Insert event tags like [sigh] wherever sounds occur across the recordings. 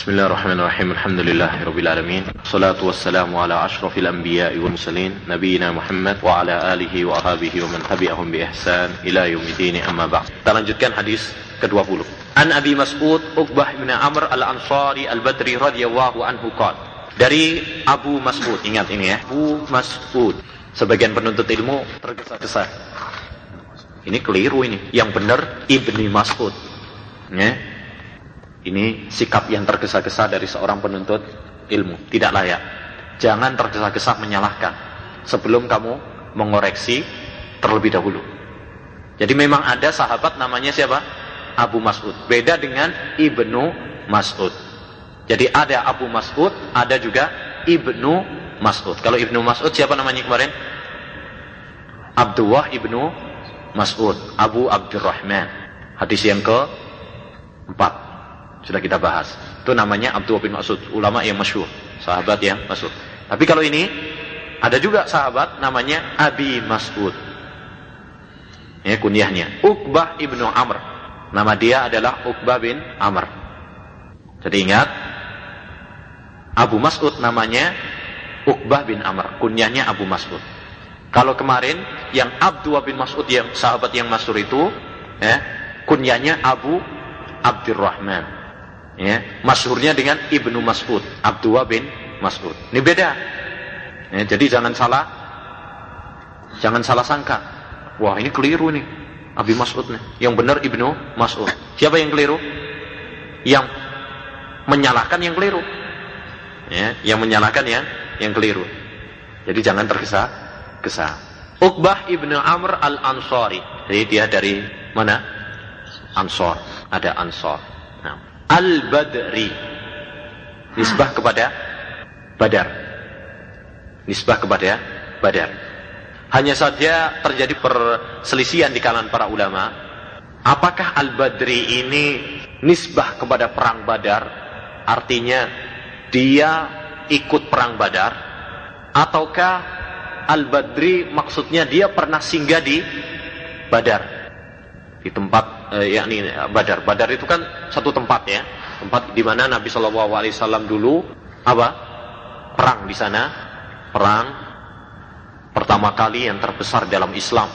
بسم الله الرحمن الرحيم الحمد لله رب العالمين الصلاة والسلام على أشرف الأنبياء والمرسلين نبينا محمد وعلى آله وأصحابه ومن تبعهم بإحسان إلى يوم الدين أما بعد Kita lanjutkan hadis ke-20 An Abi Mas'ud Uqbah bin Amr Al-Ansari Al-Badri radhiyallahu anhu qala Dari Abu Mas'ud Ingat ini ya Abu Mas'ud Sebagian penuntut ilmu tergesa-gesa Ini keliru ini Yang benar Ibni Mas'ud ya ini sikap yang tergesa-gesa dari seorang penuntut ilmu. Tidak layak. Jangan tergesa-gesa menyalahkan. Sebelum kamu mengoreksi terlebih dahulu. Jadi memang ada sahabat namanya siapa? Abu Mas'ud. Beda dengan Ibnu Mas'ud. Jadi ada Abu Mas'ud, ada juga Ibnu Mas'ud. Kalau Ibnu Mas'ud siapa namanya kemarin? Abdullah Ibnu Mas'ud. Abu Abdurrahman. Hadis yang ke empat. Sudah kita bahas. Itu namanya Abdullah bin Mas'ud, ulama yang masyhur, sahabat yang masyhur. Tapi kalau ini ada juga sahabat namanya Abi Mas'ud. Ya kunyahnya Uqbah ibnu Amr. Nama dia adalah Uqbah bin Amr. Jadi ingat Abu Mas'ud namanya Uqbah bin Amr. Kunyahnya Abu Mas'ud. Kalau kemarin yang Abdullah bin Mas'ud yang sahabat yang masyhur itu ya, kunyahnya Abu Abdurrahman ya masyhurnya dengan Ibnu Mas'ud Abdullah bin Mas'ud. Ini beda. Ya, jadi jangan salah jangan salah sangka. Wah ini keliru nih Abi Mas'ud nih. Yang benar Ibnu Mas'ud. Siapa yang keliru? Yang menyalahkan yang keliru. Ya yang menyalahkan yang yang keliru. Jadi jangan tergesa-gesa Uqbah ibnu Amr al Ansari jadi dia dari mana? Ansor. Ada Ansor Al-Badri. Nisbah kepada Badar. Nisbah kepada Badar. Hanya saja terjadi perselisihan di kalangan para ulama. Apakah Al-Badri ini nisbah kepada perang Badar? Artinya dia ikut perang Badar ataukah Al-Badri maksudnya dia pernah singgah di Badar di tempat eh, yakni Badar. Badar itu kan satu tempat ya, tempat di mana Nabi Shallallahu Alaihi Wasallam dulu apa perang di sana, perang pertama kali yang terbesar dalam Islam,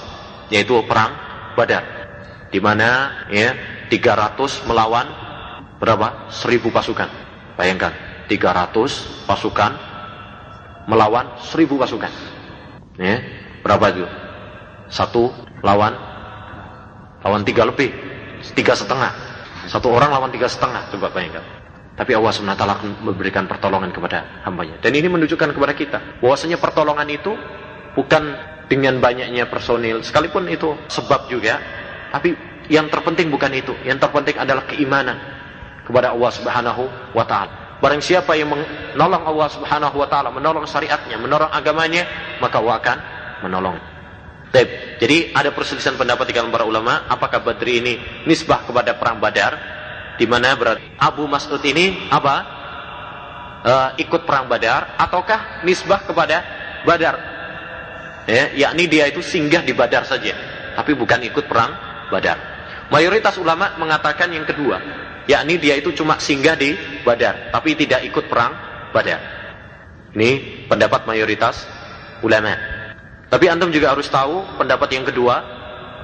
yaitu perang Badar, di mana ya 300 melawan berapa? 1000 pasukan. Bayangkan, 300 pasukan melawan 1000 pasukan. Ya, berapa itu? Satu lawan lawan tiga lebih. Tiga setengah. Satu orang lawan tiga setengah. Coba bayangkan. Tapi Allah SWT memberikan pertolongan kepada hambanya. Dan ini menunjukkan kepada kita bahwasanya pertolongan itu bukan dengan banyaknya personil sekalipun itu sebab juga tapi yang terpenting bukan itu. Yang terpenting adalah keimanan kepada Allah Subhanahu wa taala. Barang siapa yang menolong Allah Subhanahu wa taala menolong syariatnya menolong agamanya maka Allah akan menolong Baik. Jadi ada perselisihan pendapat di kalangan para ulama, apakah Badri ini nisbah kepada perang Badar, di mana berarti Abu Mas'ud ini apa? E, ikut perang Badar, ataukah nisbah kepada Badar? Ya, yakni dia itu singgah di Badar saja, tapi bukan ikut perang Badar. Mayoritas ulama mengatakan yang kedua, yakni dia itu cuma singgah di Badar, tapi tidak ikut perang Badar. Ini pendapat mayoritas ulama. Tapi antum juga harus tahu pendapat yang kedua,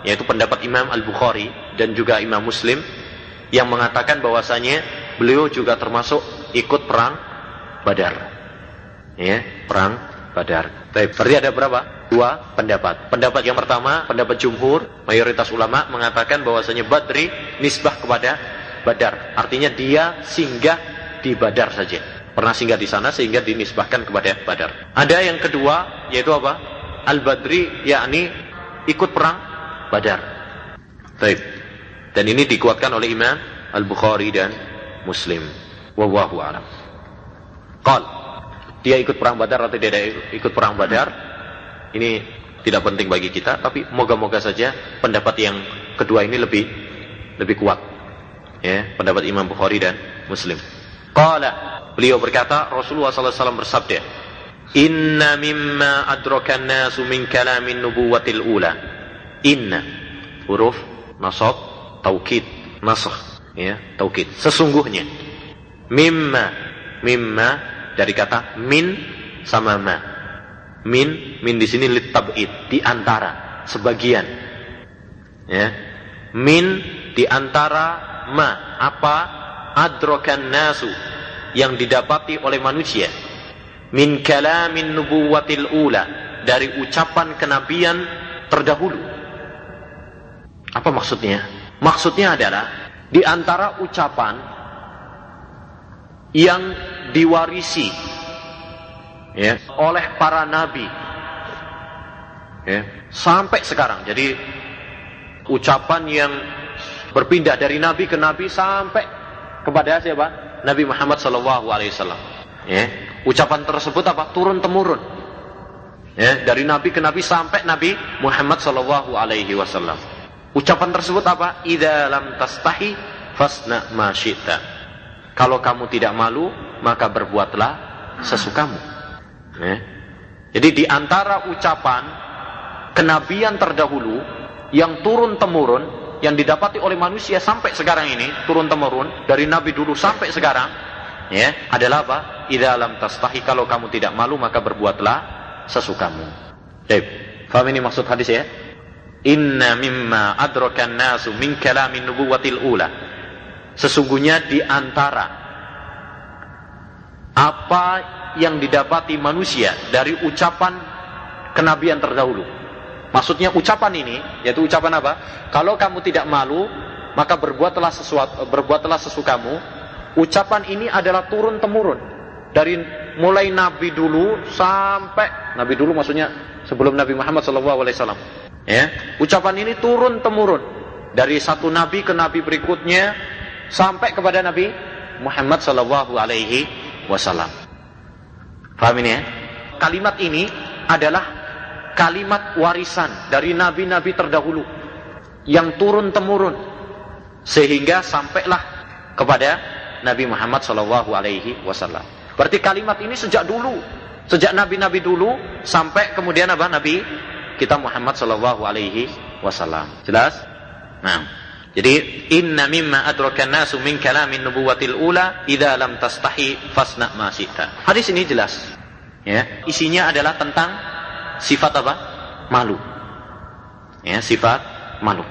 yaitu pendapat Imam Al-Bukhari dan juga Imam Muslim yang mengatakan bahwasanya beliau juga termasuk ikut perang Badar. Ya, perang Badar. Baik, berarti ada berapa? Dua pendapat. Pendapat yang pertama, pendapat jumhur, mayoritas ulama mengatakan bahwasanya Badri nisbah kepada Badar. Artinya dia singgah di Badar saja. Pernah singgah di sana sehingga dinisbahkan kepada Badar. Ada yang kedua, yaitu apa? Al-Badri yakni ikut perang Badar. Baik. Dan ini dikuatkan oleh Imam Al-Bukhari dan Muslim. Wallahu a'lam. Qal dia ikut perang Badar atau tidak ikut perang Badar ini tidak penting bagi kita tapi moga-moga saja pendapat yang kedua ini lebih lebih kuat ya pendapat Imam Bukhari dan Muslim qala beliau berkata Rasulullah SAW bersabda Inna mimma adrakan nasu min kalamin nubuwatil ula. Inna huruf nasab taukid nasakh ya taukid. Sesungguhnya Mimma. Mimma dari kata min sama ma. Min, min di sini litab'id, di antara, sebagian. Ya. Min di antara ma, apa? Adrokan nasu yang didapati oleh manusia. Min kalamin nubuwatil ula dari ucapan kenabian terdahulu. Apa maksudnya? Maksudnya adalah di antara ucapan yang diwarisi ya, oleh para nabi ya, sampai sekarang. Jadi ucapan yang berpindah dari nabi ke nabi sampai kepada siapa? Nabi Muhammad Wasallam. Ya, ucapan tersebut apa? Turun temurun. Ya, dari nabi ke nabi sampai Nabi Muhammad Shallallahu Alaihi Wasallam. Ucapan tersebut apa? Ida lam tastahi fasna ma Kalau kamu tidak malu, maka berbuatlah sesukamu. Ya. Jadi di antara ucapan kenabian terdahulu yang turun temurun yang didapati oleh manusia sampai sekarang ini turun temurun dari nabi dulu sampai sekarang ya adalah apa? Idza lam tastahi kalau kamu tidak malu maka berbuatlah sesukamu. Baik. Faham ini maksud hadis ya? Inna mimma adrakan nasu min kalamin nubuwatil ula. Sesungguhnya di antara apa yang didapati manusia dari ucapan kenabian terdahulu. Maksudnya ucapan ini, yaitu ucapan apa? Kalau kamu tidak malu, maka berbuatlah sesuatu, berbuatlah sesukamu. Ucapan ini adalah turun temurun dari mulai Nabi dulu sampai Nabi dulu maksudnya sebelum Nabi Muhammad SAW. Ya, ucapan ini turun temurun dari satu Nabi ke Nabi berikutnya sampai kepada Nabi Muhammad SAW. Alaihi Wasallam. Paham ini ya? Kalimat ini adalah kalimat warisan dari nabi-nabi terdahulu yang turun temurun sehingga sampailah kepada Nabi Muhammad Shallallahu Alaihi Wasallam. Berarti kalimat ini sejak dulu, sejak nabi-nabi dulu sampai kemudian apa Nabi kita Muhammad Shallallahu Alaihi Wasallam. Jelas? Nah, jadi inna mimma adrakan nasu min kalamin nubuwatil ula idza lam tastahi fasna ma syi'ta. Hadis ini jelas. Ya, isinya adalah tentang sifat apa? Malu. Ya, sifat malu.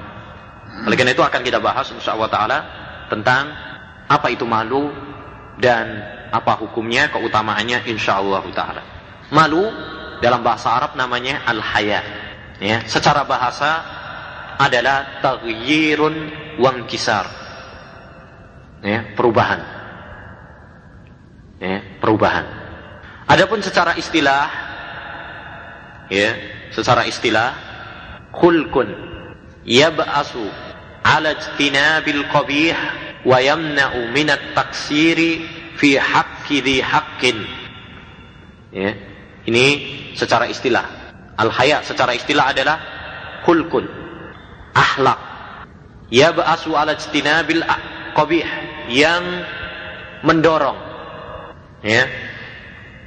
Oleh karena itu akan kita bahas insyaallah taala tentang apa itu malu dan apa hukumnya, keutamaannya insyaallah taala. Malu dalam bahasa Arab namanya al-haya. Ya, secara bahasa adalah taghyirun wangkisar. Ya, perubahan. Ya, perubahan. Adapun secara istilah ya, secara istilah khulkun yab'asu ala ijtinabil qabih wa yamna'u min at-taksiri fi haqqi dhi haqqin. Ya, ini secara istilah. Al-haya secara istilah adalah khulkun, akhlak. Ya ba'asu ala bil qabih yang mendorong ya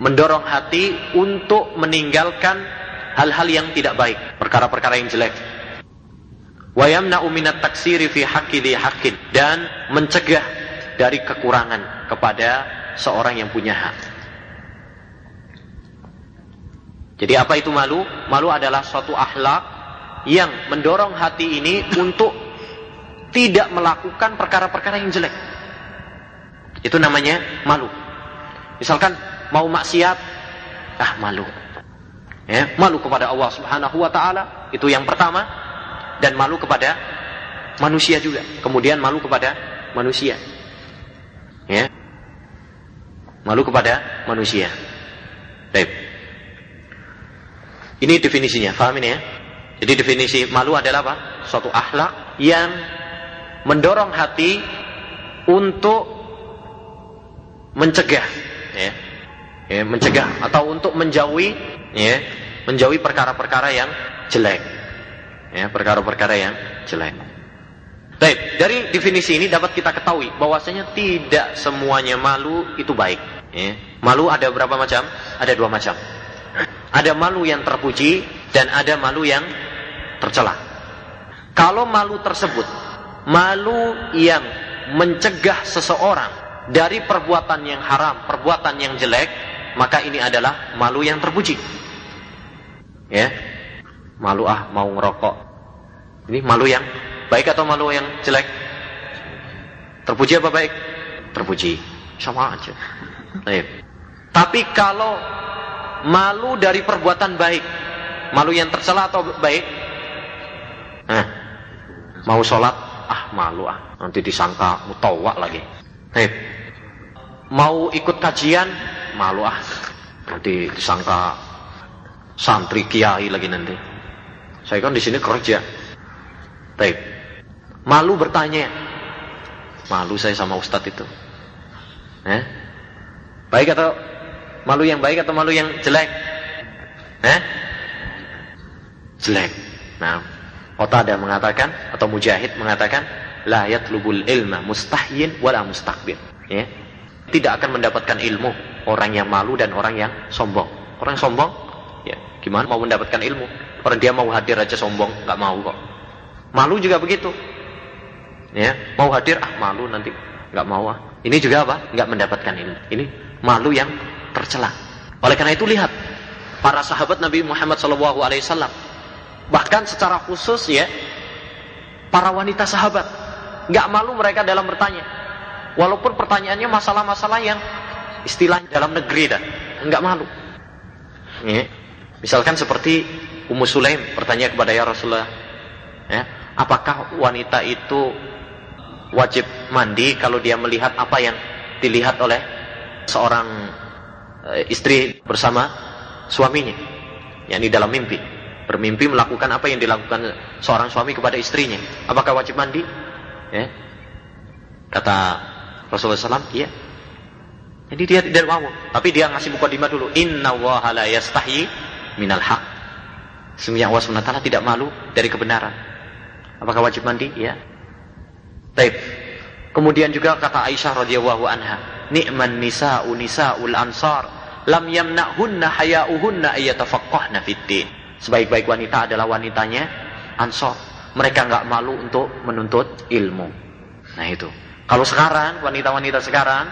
mendorong hati untuk meninggalkan hal-hal yang tidak baik, perkara-perkara yang jelek. Wa yamna'u minat taksiri fi haqqi di haqqin dan mencegah dari kekurangan kepada seorang yang punya hak. Jadi apa itu malu? Malu adalah suatu akhlak yang mendorong hati ini untuk tidak melakukan perkara-perkara yang jelek. Itu namanya malu. Misalkan mau maksiat, ah malu. Ya, malu kepada Allah Subhanahu wa taala, itu yang pertama dan malu kepada manusia juga. Kemudian malu kepada manusia. Ya. Malu kepada manusia. Baik. Ini definisinya, paham ini ya? Jadi definisi malu adalah apa? Suatu akhlak yang mendorong hati untuk mencegah, ya, ya mencegah atau untuk menjauhi, ya, menjauhi perkara-perkara yang jelek, ya, perkara-perkara yang jelek. Baik, dari definisi ini dapat kita ketahui bahwasanya tidak semuanya malu itu baik. Ya. Malu ada berapa macam? Ada dua macam. Ada malu yang terpuji dan ada malu yang tercela. Kalau malu tersebut, malu yang mencegah seseorang dari perbuatan yang haram, perbuatan yang jelek, maka ini adalah malu yang terpuji. Ya. Malu ah mau ngerokok. Ini malu yang baik atau malu yang jelek? Terpuji apa baik? Terpuji. Sama aja. Baik. Tapi kalau malu dari perbuatan baik, malu yang tercela atau baik? Nah, mau sholat, ah malu ah, nanti disangka mutawa lagi. Baik. Mau ikut kajian, malu ah, nanti disangka santri kiai lagi nanti. Saya kan di sini kerja. Baik. Malu bertanya. Malu saya sama ustadz itu. Eh? Baik atau malu yang baik atau malu yang jelek? Eh? Jelek. Nah, ada mengatakan atau Mujahid mengatakan la yatlubul ilma mustahyin wala mustakbir. Ya. Tidak akan mendapatkan ilmu orang yang malu dan orang yang sombong. Orang sombong, ya gimana mau mendapatkan ilmu? Orang dia mau hadir aja sombong, nggak mau kok. Malu juga begitu. Ya, mau hadir ah malu nanti nggak mau ah. Ini juga apa? Nggak mendapatkan ilmu. Ini malu yang tercela. Oleh karena itu lihat para sahabat Nabi Muhammad SAW bahkan secara khusus ya para wanita sahabat nggak malu mereka dalam bertanya walaupun pertanyaannya masalah-masalah yang istilah dalam negeri dan nggak malu ya. misalkan seperti Ummu Sulaim bertanya kepada ya Rasulullah, ya, apakah wanita itu wajib mandi kalau dia melihat apa yang dilihat oleh seorang e, istri bersama suaminya, yang di dalam mimpi, bermimpi melakukan apa yang dilakukan seorang suami kepada istrinya, apakah wajib mandi? Ya. Kata Rasulullah SAW, iya. Jadi dia tidak mau, tapi dia ngasih buka dima dulu. Inna wahala yastahi minal haq. Sesungguhnya Allah SWT tidak malu dari kebenaran. Apakah wajib mandi? Ya. Baik. Kemudian juga kata Aisyah radhiyallahu anha, "Ni'man nisa'u nisa'ul ansar, lam yamna'hunna haya'uhunna ayyatafaqqahna fid din." Sebaik-baik wanita adalah wanitanya Ansor. Mereka nggak malu untuk menuntut ilmu. Nah itu. Kalau sekarang, wanita-wanita sekarang,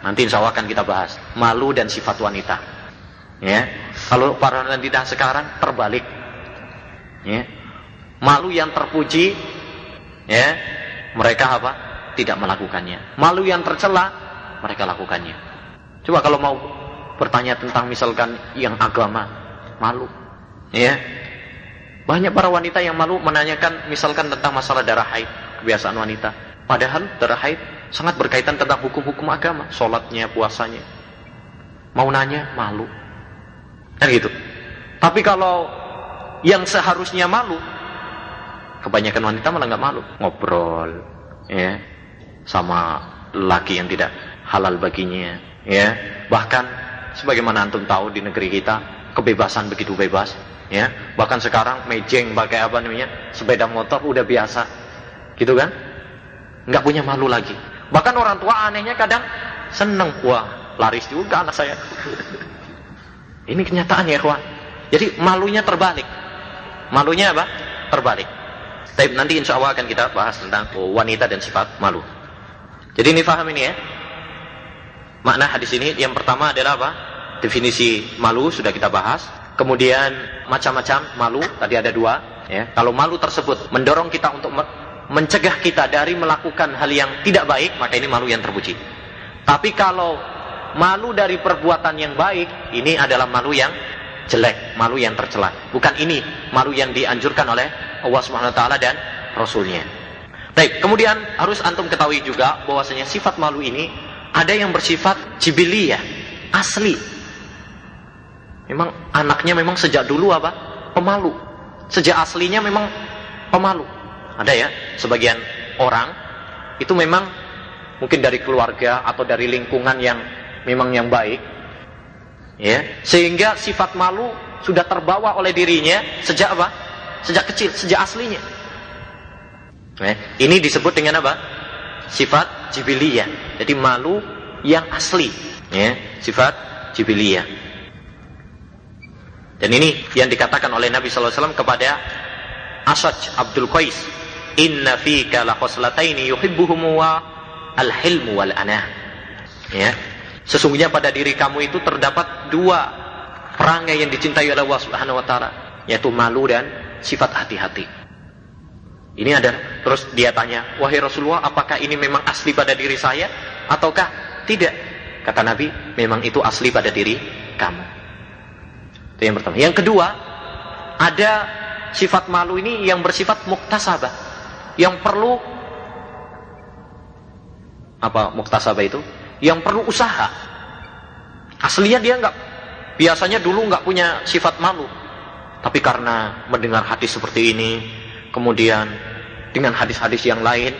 nanti insya Allah akan kita bahas. Malu dan sifat wanita. Ya, kalau para wanita sekarang terbalik. Ya. Malu yang terpuji, ya, mereka apa? Tidak melakukannya. Malu yang tercela, mereka lakukannya. Coba kalau mau bertanya tentang misalkan yang agama, malu. Ya. Banyak para wanita yang malu menanyakan misalkan tentang masalah darah haid, kebiasaan wanita. Padahal darah haid sangat berkaitan tentang hukum-hukum agama, sholatnya, puasanya. Mau nanya, malu. Kan gitu. Tapi kalau yang seharusnya malu, kebanyakan wanita malah nggak malu, ngobrol, ya, sama laki yang tidak halal baginya, ya. Bahkan sebagaimana antum tahu di negeri kita kebebasan begitu bebas, ya. Bahkan sekarang mejeng pakai apa namanya sepeda motor udah biasa, gitu kan? Nggak punya malu lagi. Bahkan orang tua anehnya kadang seneng, wah laris juga anak saya. Ini kenyataan ya kawan. Jadi malunya terbalik. Malunya apa? Terbalik. Tapi nanti insya Allah akan kita bahas tentang wanita dan sifat malu. Jadi ini faham ini ya. Makna hadis ini yang pertama adalah apa? Definisi malu sudah kita bahas. Kemudian macam-macam malu tadi ada dua. Ya. Kalau malu tersebut mendorong kita untuk mencegah kita dari melakukan hal yang tidak baik, maka ini malu yang terpuji. Tapi kalau malu dari perbuatan yang baik, ini adalah malu yang jelek, malu yang tercela. Bukan ini malu yang dianjurkan oleh Allah Subhanahu wa taala dan rasulnya. Baik, kemudian harus antum ketahui juga bahwasanya sifat malu ini ada yang bersifat jibiliyah, asli. Memang anaknya memang sejak dulu apa? Pemalu. Sejak aslinya memang pemalu. Ada ya, sebagian orang itu memang mungkin dari keluarga atau dari lingkungan yang memang yang baik ya. Sehingga sifat malu sudah terbawa oleh dirinya sejak apa? Sejak kecil sejak aslinya. Ya. ini disebut dengan apa? Sifat jibiliyah. Jadi malu yang asli. Ya. Sifat jibiliyah. Dan ini yang dikatakan oleh Nabi SAW kepada Asaj Abdul Qais inna fika la khoslataini yuhibbuhum wa al-hilmu wal anah. Ya. Sesungguhnya pada diri kamu itu terdapat dua perangai yang dicintai oleh Allah Subhanahu wa taala, yaitu malu dan sifat hati-hati. Ini ada terus dia tanya, "Wahai Rasulullah, apakah ini memang asli pada diri saya ataukah tidak?" Kata Nabi, "Memang itu asli pada diri kamu." Itu yang pertama. Yang kedua, ada sifat malu ini yang bersifat muktasabah, yang perlu apa muktasabah itu? Yang perlu usaha. Aslinya dia nggak biasanya dulu nggak punya sifat malu, tapi karena mendengar hadis seperti ini, kemudian dengan hadis-hadis yang lain,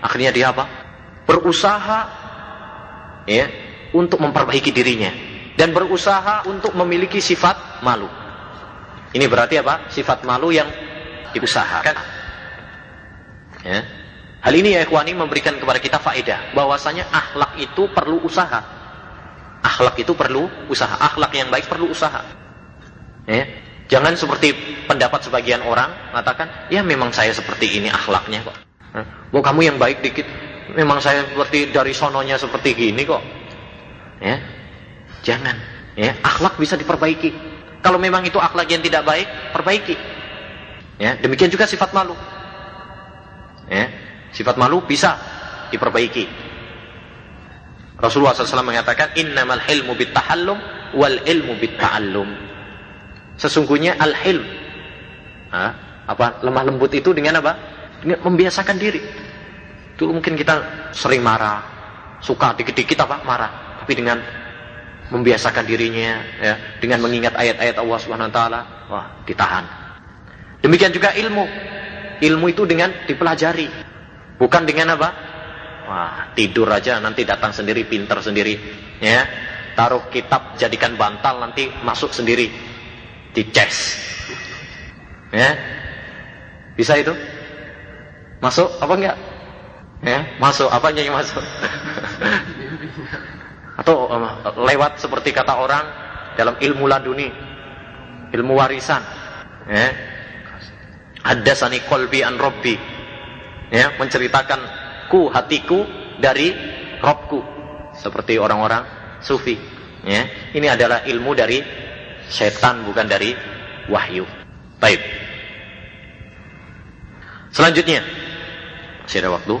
akhirnya dia apa? Berusaha ya untuk memperbaiki dirinya dan berusaha untuk memiliki sifat malu. Ini berarti apa? Sifat malu yang diusahakan. Ya. Hal ini ya ikhwani memberikan kepada kita faedah bahwasanya akhlak itu perlu usaha. Akhlak itu perlu usaha. Akhlak yang baik perlu usaha. Ya. Jangan seperti pendapat sebagian orang mengatakan, ya memang saya seperti ini akhlaknya kok. Mau kamu yang baik dikit, memang saya seperti dari sononya seperti gini kok. Ya, jangan. Ya, akhlak bisa diperbaiki. Kalau memang itu akhlak yang tidak baik, perbaiki. Ya, demikian juga sifat malu. Ya, sifat malu bisa diperbaiki. Rasulullah SAW mengatakan, Innamal hilmu bittahallum wal ilmu bitta'allum. Sesungguhnya al-hilm. apa lemah lembut itu dengan apa? Dengan membiasakan diri. Dulu mungkin kita sering marah, suka dikit-dikit apa marah, tapi dengan membiasakan dirinya ya, dengan mengingat ayat-ayat Allah Subhanahu wa taala, wah, ditahan. Demikian juga ilmu. Ilmu itu dengan dipelajari, bukan dengan apa? Wah, tidur aja nanti datang sendiri, pinter sendiri, ya. Taruh kitab jadikan bantal nanti masuk sendiri dices. Ya. Bisa itu? Masuk apa enggak? Ya, masuk. Apanya yang masuk? [laughs] Atau uh, lewat seperti kata orang dalam ilmu laduni, ilmu warisan. Ya. Haddatsani qalbi an rabbi. Ya, menceritakan ku hatiku dari Robku seperti orang-orang sufi. Ya, ini adalah ilmu dari setan bukan dari wahyu. Baik. Selanjutnya, masih ada waktu.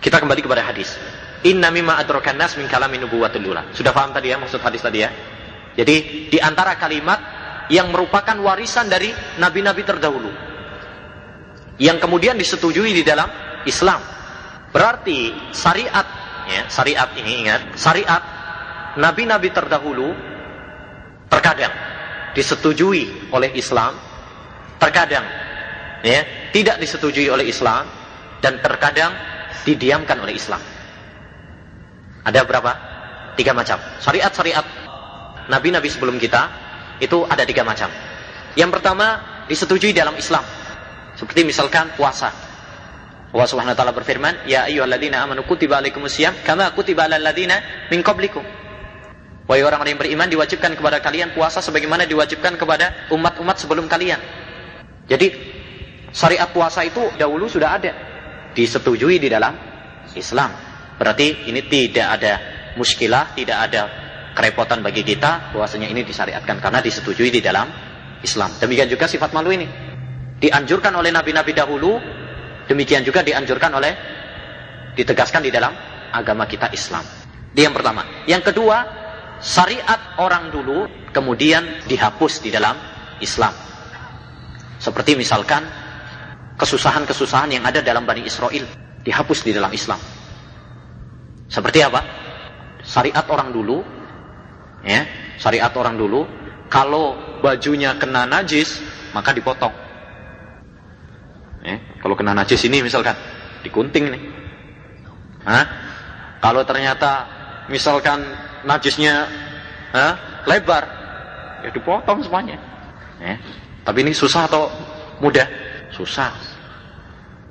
Kita kembali kepada hadis. Inna mimma adrakan nas min ula. Sudah paham tadi ya maksud hadis tadi ya? Jadi di antara kalimat yang merupakan warisan dari nabi-nabi terdahulu yang kemudian disetujui di dalam Islam. Berarti syariat ya, syariat ini ingat, syariat nabi-nabi terdahulu terkadang disetujui oleh Islam, terkadang ya tidak disetujui oleh Islam dan terkadang didiamkan oleh Islam. Ada berapa? Tiga macam. Syariat-syariat nabi-nabi sebelum kita itu ada tiga macam. Yang pertama disetujui dalam Islam. Seperti misalkan puasa. Allah Subhanahu wa taala berfirman, "Ya ayyuhalladzina amanu kutiba alaikumusiyam kama kutiba alal ladzina min qablikum." Wahai orang-orang yang beriman diwajibkan kepada kalian puasa sebagaimana diwajibkan kepada umat-umat sebelum kalian. Jadi syariat puasa itu dahulu sudah ada. Disetujui di dalam Islam. Berarti ini tidak ada muskilah, tidak ada kerepotan bagi kita bahwasanya ini disyariatkan karena disetujui di dalam Islam. Demikian juga sifat malu ini. Dianjurkan oleh nabi-nabi dahulu, demikian juga dianjurkan oleh ditegaskan di dalam agama kita Islam. Dia yang pertama. Yang kedua, syariat orang dulu kemudian dihapus di dalam Islam. Seperti misalkan kesusahan-kesusahan yang ada dalam Bani Israel dihapus di dalam Islam. Seperti apa? Syariat orang dulu ya, syariat orang dulu kalau bajunya kena najis maka dipotong. Ya, kalau kena najis ini misalkan dikunting nih. Hah? Kalau ternyata misalkan najisnya ha, lebar, ya dipotong semuanya. Ya. Tapi ini susah atau mudah? Susah.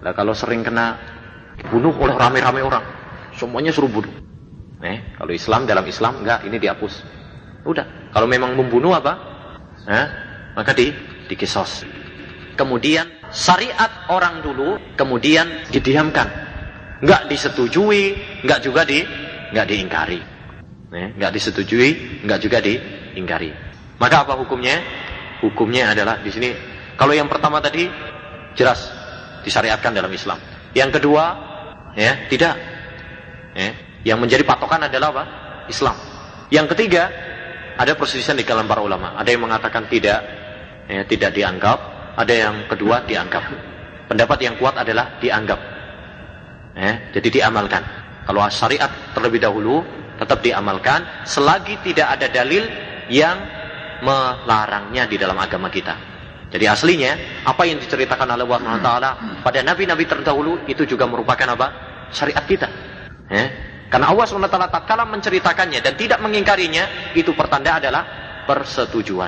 Lah kalau sering kena bunuh oleh rame-rame orang, semuanya suruh bunuh. Eh, kalau Islam dalam Islam enggak, ini dihapus. Udah. Kalau memang membunuh apa? Eh, maka di dikisos. Kemudian syariat orang dulu kemudian didiamkan. nggak disetujui, nggak juga di nggak diingkari. Nggak disetujui, nggak juga diingkari. Maka apa hukumnya? Hukumnya adalah di sini kalau yang pertama tadi jelas disyariatkan dalam Islam. Yang kedua, ya, tidak. Ya, yang menjadi patokan adalah apa? Islam. Yang ketiga, ada perselisihan di kalangan para ulama. Ada yang mengatakan tidak, ya, tidak dianggap. Ada yang kedua dianggap. Pendapat yang kuat adalah dianggap. Ya, jadi diamalkan. Kalau syariat terlebih dahulu tetap diamalkan selagi tidak ada dalil yang melarangnya di dalam agama kita. Jadi aslinya apa yang diceritakan oleh Allah SWT pada nabi-nabi terdahulu itu juga merupakan apa? Syariat kita. Ya. Karena Allah SWT tak kala menceritakannya dan tidak mengingkarinya, itu pertanda adalah persetujuan.